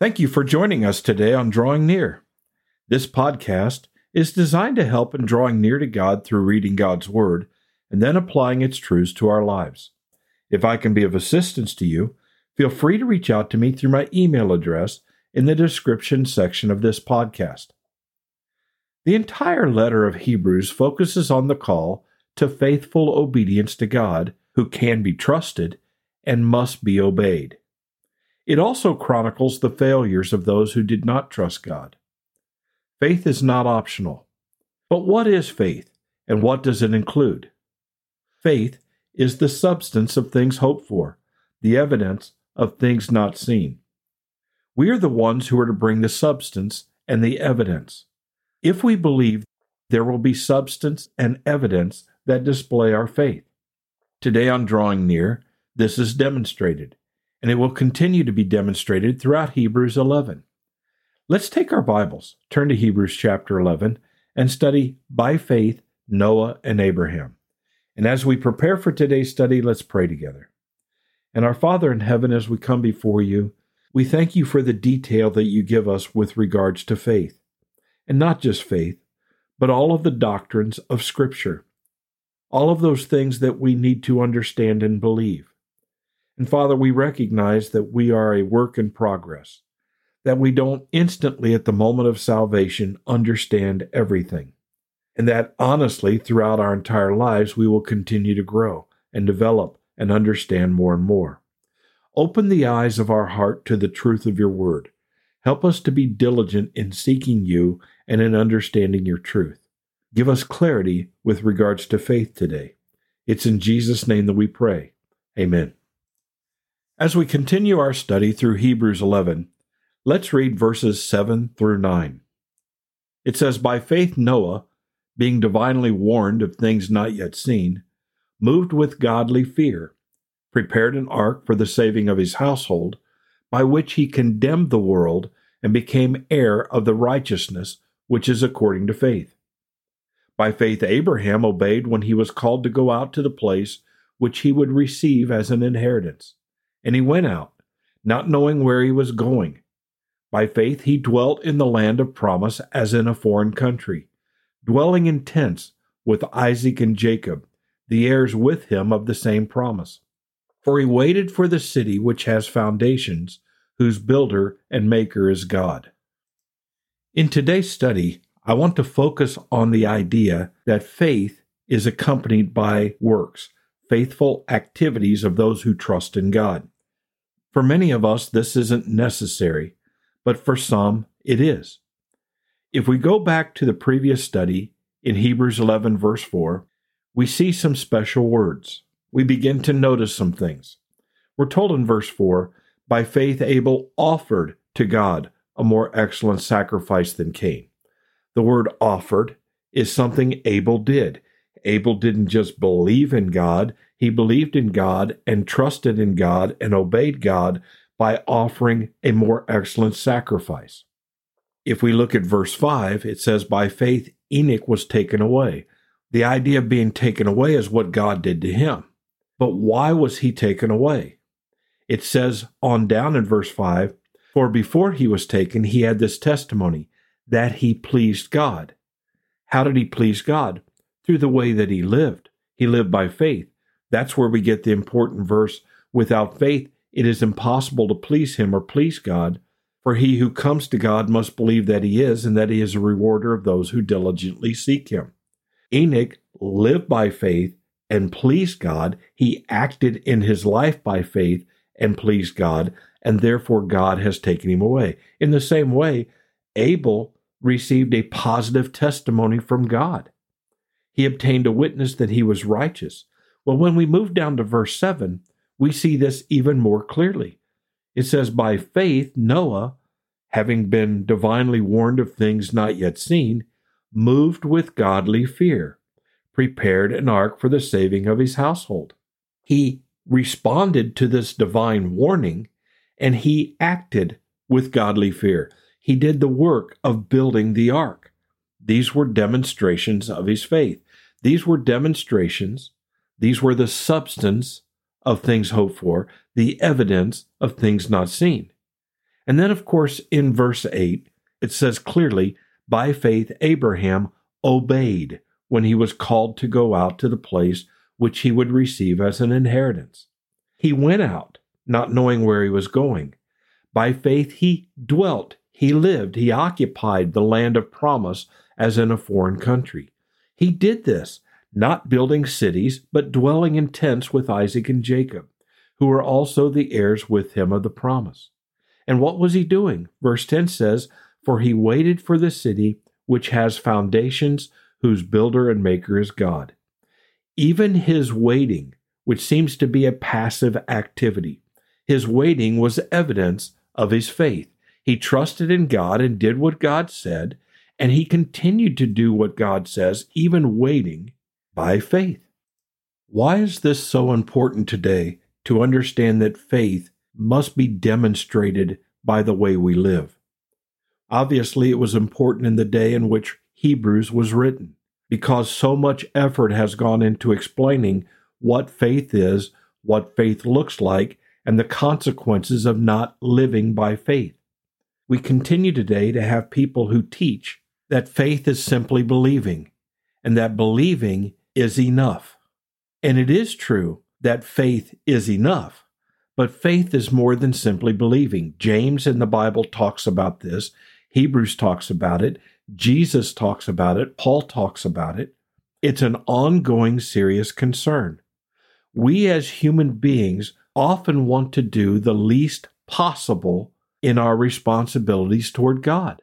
Thank you for joining us today on Drawing Near. This podcast is designed to help in drawing near to God through reading God's Word and then applying its truths to our lives. If I can be of assistance to you, feel free to reach out to me through my email address in the description section of this podcast. The entire letter of Hebrews focuses on the call to faithful obedience to God, who can be trusted and must be obeyed. It also chronicles the failures of those who did not trust God. Faith is not optional. But what is faith, and what does it include? Faith is the substance of things hoped for, the evidence of things not seen. We are the ones who are to bring the substance and the evidence. If we believe, there will be substance and evidence that display our faith. Today on Drawing Near, this is demonstrated, and it will continue to be demonstrated throughout Hebrews 11. Let's take our Bibles, turn to Hebrews chapter 11, and study by faith Noah and Abraham. And as we prepare for today's study, let's pray together. And our Father in heaven, as we come before you, we thank you for the detail that you give us with regards to faith. And not just faith, but all of the doctrines of Scripture all of those things that we need to understand and believe. And Father, we recognize that we are a work in progress, that we don't instantly at the moment of salvation understand everything, and that honestly throughout our entire lives we will continue to grow and develop and understand more and more. Open the eyes of our heart to the truth of your word. Help us to be diligent in seeking you and in understanding your truth. Give us clarity with regards to faith today. It's in Jesus' name that we pray. Amen. As we continue our study through Hebrews 11, let's read verses 7 through 9. It says, By faith Noah, being divinely warned of things not yet seen, moved with godly fear, prepared an ark for the saving of his household, by which he condemned the world and became heir of the righteousness which is according to faith. By faith, Abraham obeyed when he was called to go out to the place which he would receive as an inheritance. And he went out, not knowing where he was going. By faith, he dwelt in the land of promise as in a foreign country, dwelling in tents with Isaac and Jacob, the heirs with him of the same promise. For he waited for the city which has foundations, whose builder and maker is God. In today's study, I want to focus on the idea that faith is accompanied by works, faithful activities of those who trust in God. For many of us, this isn't necessary, but for some, it is. If we go back to the previous study in Hebrews 11, verse 4, we see some special words. We begin to notice some things. We're told in verse 4 by faith, Abel offered to God a more excellent sacrifice than Cain. The word offered is something Abel did. Abel didn't just believe in God, he believed in God and trusted in God and obeyed God by offering a more excellent sacrifice. If we look at verse 5, it says, By faith Enoch was taken away. The idea of being taken away is what God did to him. But why was he taken away? It says on down in verse 5 For before he was taken, he had this testimony that he pleased God. How did he please God? Through the way that he lived. He lived by faith. That's where we get the important verse without faith, it is impossible to please him or please God. For he who comes to God must believe that he is, and that he is a rewarder of those who diligently seek him. Enoch lived by faith and pleased God. He acted in his life by faith and pleased God, and therefore God has taken him away. In the same way, Abel received a positive testimony from God. He obtained a witness that he was righteous. Well, when we move down to verse 7, we see this even more clearly. It says, By faith, Noah, having been divinely warned of things not yet seen, moved with godly fear, prepared an ark for the saving of his household. He responded to this divine warning and he acted with godly fear he did the work of building the ark. These were demonstrations of his faith. These were demonstrations, these were the substance of things hoped for, the evidence of things not seen. And then, of course, in verse 8, it says clearly, by faith, Abraham obeyed when he was called to go out to the place which he would receive as an inheritance. He went out, not knowing where he was going. By faith, he dwelt, he lived, he occupied the land of promise as in a foreign country. He did this, not building cities, but dwelling in tents with Isaac and Jacob, who were also the heirs with him of the promise. And what was he doing? Verse 10 says, For he waited for the city which has foundations, whose builder and maker is God. Even his waiting, which seems to be a passive activity, his waiting was evidence of his faith. He trusted in God and did what God said, and he continued to do what God says, even waiting by faith. Why is this so important today to understand that faith must be demonstrated by the way we live? Obviously, it was important in the day in which Hebrews was written, because so much effort has gone into explaining what faith is, what faith looks like, and the consequences of not living by faith. We continue today to have people who teach that faith is simply believing, and that believing is enough. And it is true that faith is enough, but faith is more than simply believing. James in the Bible talks about this, Hebrews talks about it, Jesus talks about it, Paul talks about it. It's an ongoing serious concern. We as human beings often want to do the least possible in our responsibilities toward God.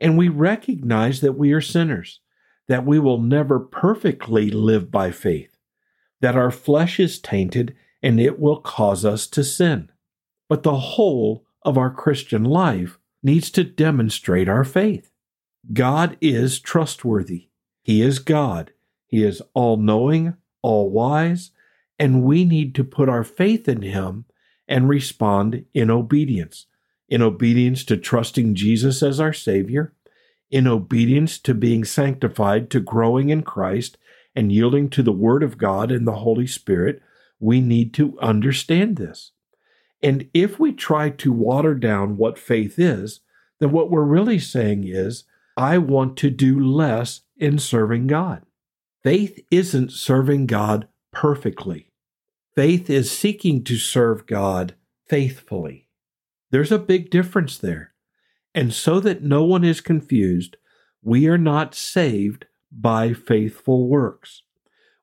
And we recognize that we are sinners, that we will never perfectly live by faith, that our flesh is tainted and it will cause us to sin. But the whole of our Christian life needs to demonstrate our faith. God is trustworthy. He is God. He is all knowing, all wise, and we need to put our faith in Him and respond in obedience in obedience to trusting Jesus as our Savior, in obedience to being sanctified, to growing in Christ, and yielding to the Word of God and the Holy Spirit, we need to understand this. And if we try to water down what faith is, then what we're really saying is, I want to do less in serving God. Faith isn't serving God perfectly. Faith is seeking to serve God faithfully. There's a big difference there. And so that no one is confused, we are not saved by faithful works.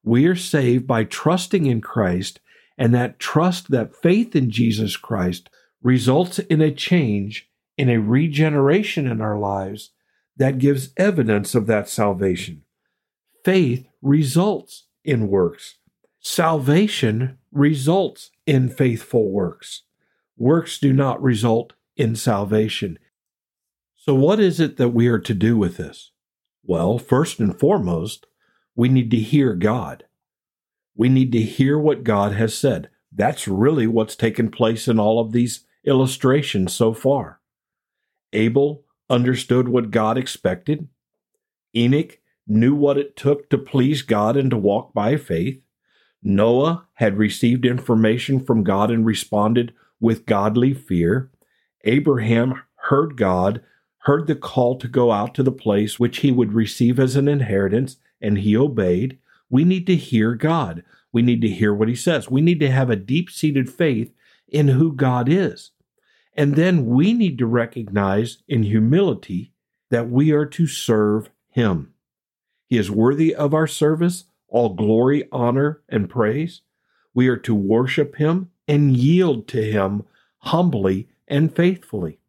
We are saved by trusting in Christ, and that trust, that faith in Jesus Christ, results in a change, in a regeneration in our lives that gives evidence of that salvation. Faith results in works. Salvation results in faithful works works do not result in salvation. So, what is it that we are to do with this? Well, first and foremost, we need to hear God. We need to hear what God has said. That's really what's taken place in all of these illustrations so far. Abel understood what God expected. Enoch knew what it took to please God and to walk by faith. Noah had received information from God and responded with godly fear. Abraham heard God, heard the call to go out to the place which he would receive as an inheritance, and he obeyed. We need to hear God. We need to hear what he says. We need to have a deep seated faith in who God is. And then we need to recognize in humility that we are to serve him. He is worthy of our service, all glory, honor, and praise. We are to worship him and yield to Him humbly and faithfully.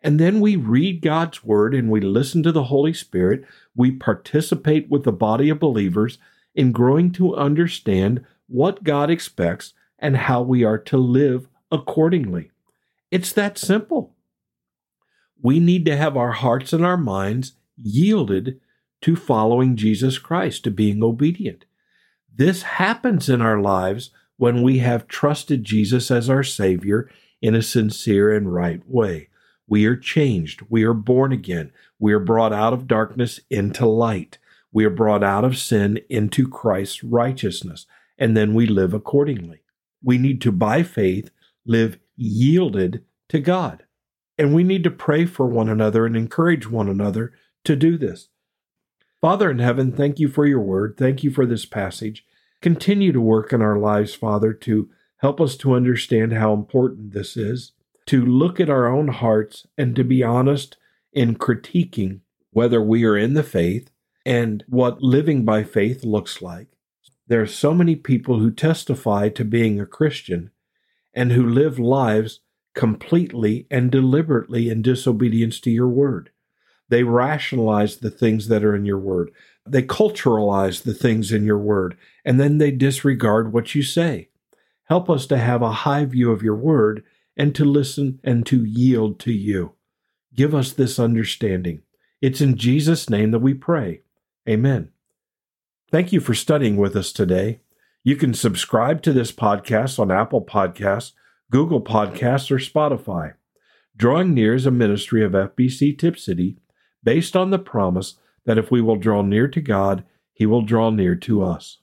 And then we read God's Word and we listen to the Holy Spirit. We participate with the body of believers in growing to understand what God expects and how we are to live accordingly. It's that simple. We need to have our hearts and our minds yielded to following Jesus Christ, to being obedient. This happens in our lives when we have trusted Jesus as our Savior in a sincere and right way. We are changed. We are born again. We are brought out of darkness into light. We are brought out of sin into Christ's righteousness, and then we live accordingly. We need to, by faith, live yielded to God. And we need to pray for one another and encourage one another to do this. Father in heaven, thank you for your word. Thank you for this passage. Continue to work in our lives, Father, to help us to understand how important this is, to look at our own hearts and to be honest in critiquing whether we are in the faith and what living by faith looks like. There are so many people who testify to being a Christian and who live lives completely and deliberately in disobedience to your word. They rationalize the things that are in your word. They culturalize the things in your word, and then they disregard what you say. Help us to have a high view of your word and to listen and to yield to you. Give us this understanding. It's in Jesus' name that we pray. Amen. Thank you for studying with us today. You can subscribe to this podcast on Apple Podcasts, Google Podcasts, or Spotify. Drawing Near is a ministry of FBC Tipp City based on the promise that if we will draw near to God, He will draw near to us.